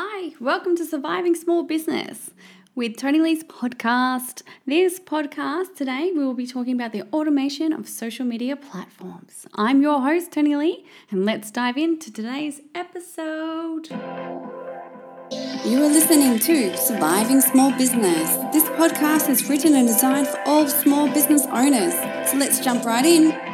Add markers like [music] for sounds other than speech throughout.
Hi, welcome to Surviving Small Business with Tony Lee's podcast. This podcast today we will be talking about the automation of social media platforms. I'm your host, Tony Lee, and let's dive into today's episode. You are listening to Surviving Small Business. This podcast is written and designed for all small business owners. So let's jump right in.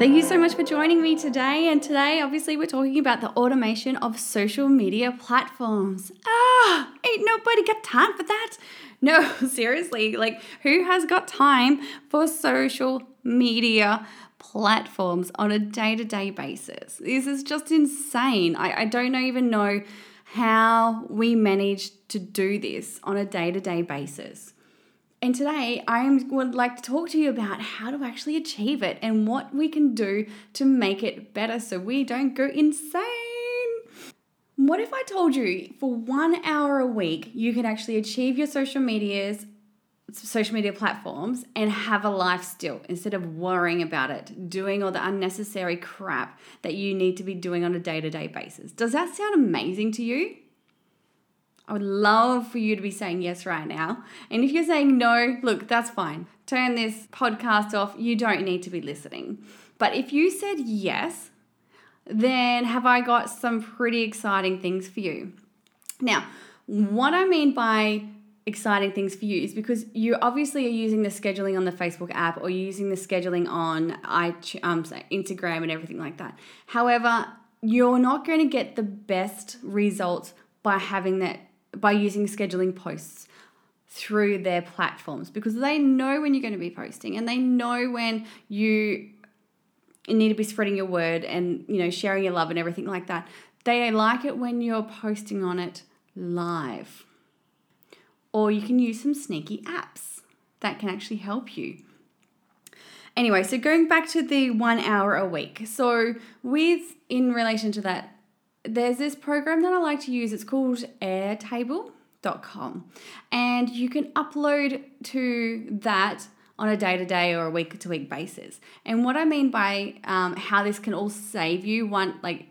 Thank you so much for joining me today. And today, obviously, we're talking about the automation of social media platforms. Ah, ain't nobody got time for that. [laughs] No, [laughs] seriously, like, who has got time for social media platforms on a day to day basis? This is just insane. I, I don't even know how we manage to do this on a day to day basis. And today I would like to talk to you about how to actually achieve it and what we can do to make it better so we don't go insane. What if I told you for one hour a week you could actually achieve your social medias, social media platforms, and have a life still instead of worrying about it, doing all the unnecessary crap that you need to be doing on a day to day basis? Does that sound amazing to you? I would love for you to be saying yes right now. And if you're saying no, look, that's fine. Turn this podcast off. You don't need to be listening. But if you said yes, then have I got some pretty exciting things for you. Now, what I mean by exciting things for you is because you obviously are using the scheduling on the Facebook app or you're using the scheduling on um, Instagram and everything like that. However, you're not going to get the best results by having that by using scheduling posts through their platforms because they know when you're going to be posting and they know when you need to be spreading your word and you know sharing your love and everything like that. They like it when you're posting on it live. Or you can use some sneaky apps that can actually help you. Anyway so going back to the one hour a week. So with in relation to that there's this program that I like to use. It's called airtable.com. And you can upload to that on a day to day or a week to week basis. And what I mean by um, how this can all save you one, like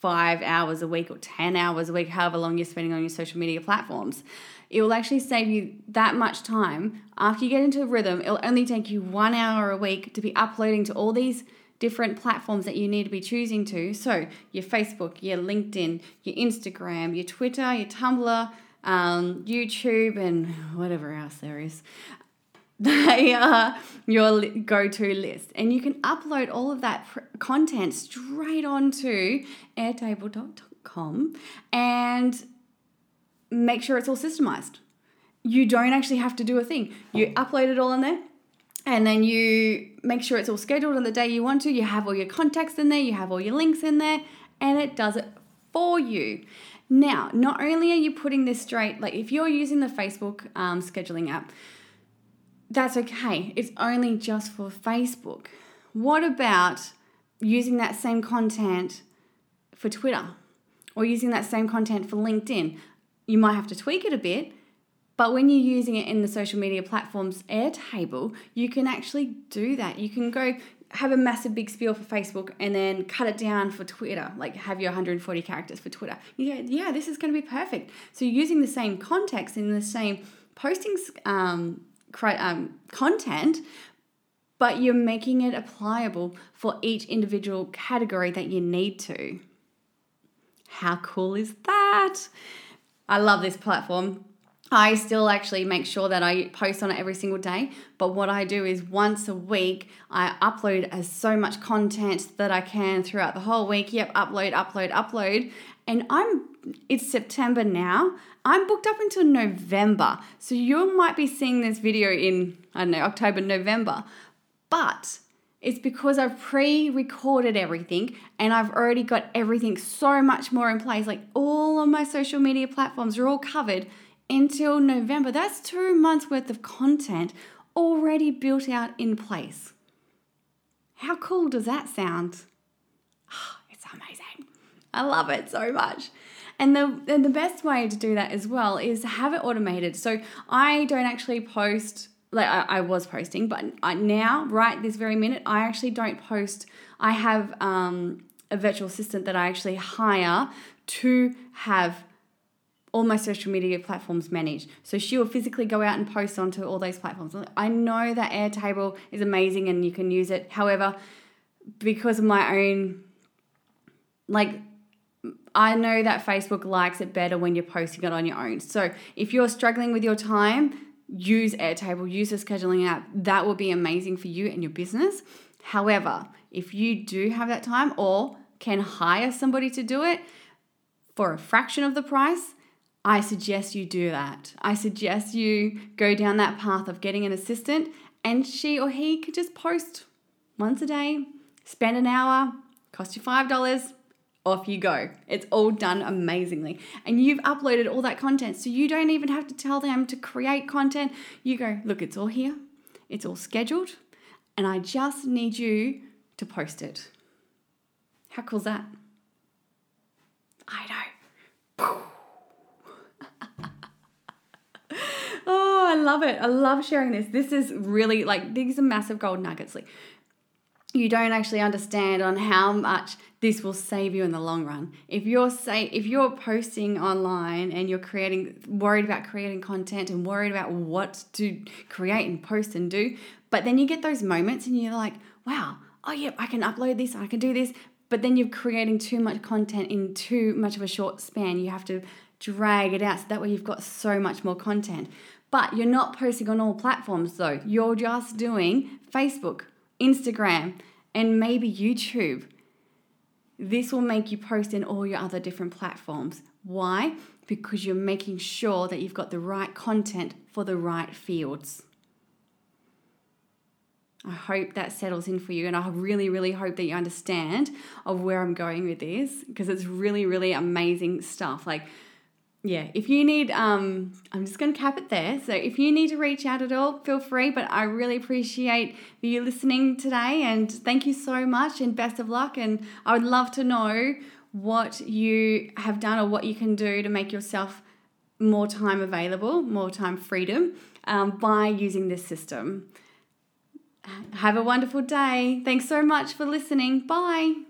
five hours a week or 10 hours a week, however long you're spending on your social media platforms, it will actually save you that much time. After you get into a rhythm, it'll only take you one hour a week to be uploading to all these different platforms that you need to be choosing to. So, your Facebook, your LinkedIn, your Instagram, your Twitter, your Tumblr, um, YouTube, and [laughs] whatever else there is. [laughs] They are your go to list. And you can upload all of that content straight onto airtable.com and make sure it's all systemized. You don't actually have to do a thing. You upload it all in there, and then you make sure it's all scheduled on the day you want to. You have all your contacts in there, you have all your links in there, and it does it for you. Now, not only are you putting this straight, like if you're using the Facebook um, scheduling app, that's okay. It's only just for Facebook. What about using that same content for Twitter or using that same content for LinkedIn? You might have to tweak it a bit, but when you're using it in the social media platforms Airtable, you can actually do that. You can go have a massive big spiel for Facebook and then cut it down for Twitter, like have your 140 characters for Twitter. Go, yeah, this is going to be perfect. So using the same context in the same posting um, um, content, but you're making it applicable for each individual category that you need to. How cool is that? I love this platform. I still actually make sure that I post on it every single day. But what I do is once a week, I upload as so much content that I can throughout the whole week. Yep, upload, upload, upload. And I'm it's September now. I'm booked up until November. So you might be seeing this video in, I don't know, October, November. But it's because I've pre recorded everything and I've already got everything so much more in place. Like all of my social media platforms are all covered until November. That's two months worth of content already built out in place. How cool does that sound? Oh, it's amazing. I love it so much. And the, and the best way to do that as well is have it automated. So I don't actually post, like I, I was posting, but I, now, right this very minute, I actually don't post. I have um, a virtual assistant that I actually hire to have all my social media platforms managed. So she will physically go out and post onto all those platforms. I know that Airtable is amazing and you can use it. However, because of my own, like, I know that Facebook likes it better when you're posting it on your own. So if you're struggling with your time, use Airtable, use the scheduling app. That will be amazing for you and your business. However, if you do have that time or can hire somebody to do it for a fraction of the price, I suggest you do that. I suggest you go down that path of getting an assistant and she or he could just post once a day, spend an hour, cost you $5, off you go. It's all done amazingly. And you've uploaded all that content. So you don't even have to tell them to create content. You go, look, it's all here, it's all scheduled, and I just need you to post it. How cool is that? I know. oh, I love it. I love sharing this. This is really like these are massive gold nuggets. Like you don't actually understand on how much this will save you in the long run. If you're say if you're posting online and you're creating worried about creating content and worried about what to create and post and do, but then you get those moments and you're like, wow, oh yeah, I can upload this, I can do this, but then you're creating too much content in too much of a short span. You have to drag it out so that way you've got so much more content. But you're not posting on all platforms though. You're just doing Facebook, Instagram, and maybe YouTube. This will make you post in all your other different platforms. Why? Because you're making sure that you've got the right content for the right fields. I hope that settles in for you, and I really, really hope that you understand of where I'm going with this because it's really, really amazing stuff. Like, yeah, if you need, um, I'm just going to cap it there. So if you need to reach out at all, feel free. But I really appreciate you listening today, and thank you so much, and best of luck. And I would love to know what you have done or what you can do to make yourself more time available, more time freedom um, by using this system. Have a wonderful day. Thanks so much for listening. Bye.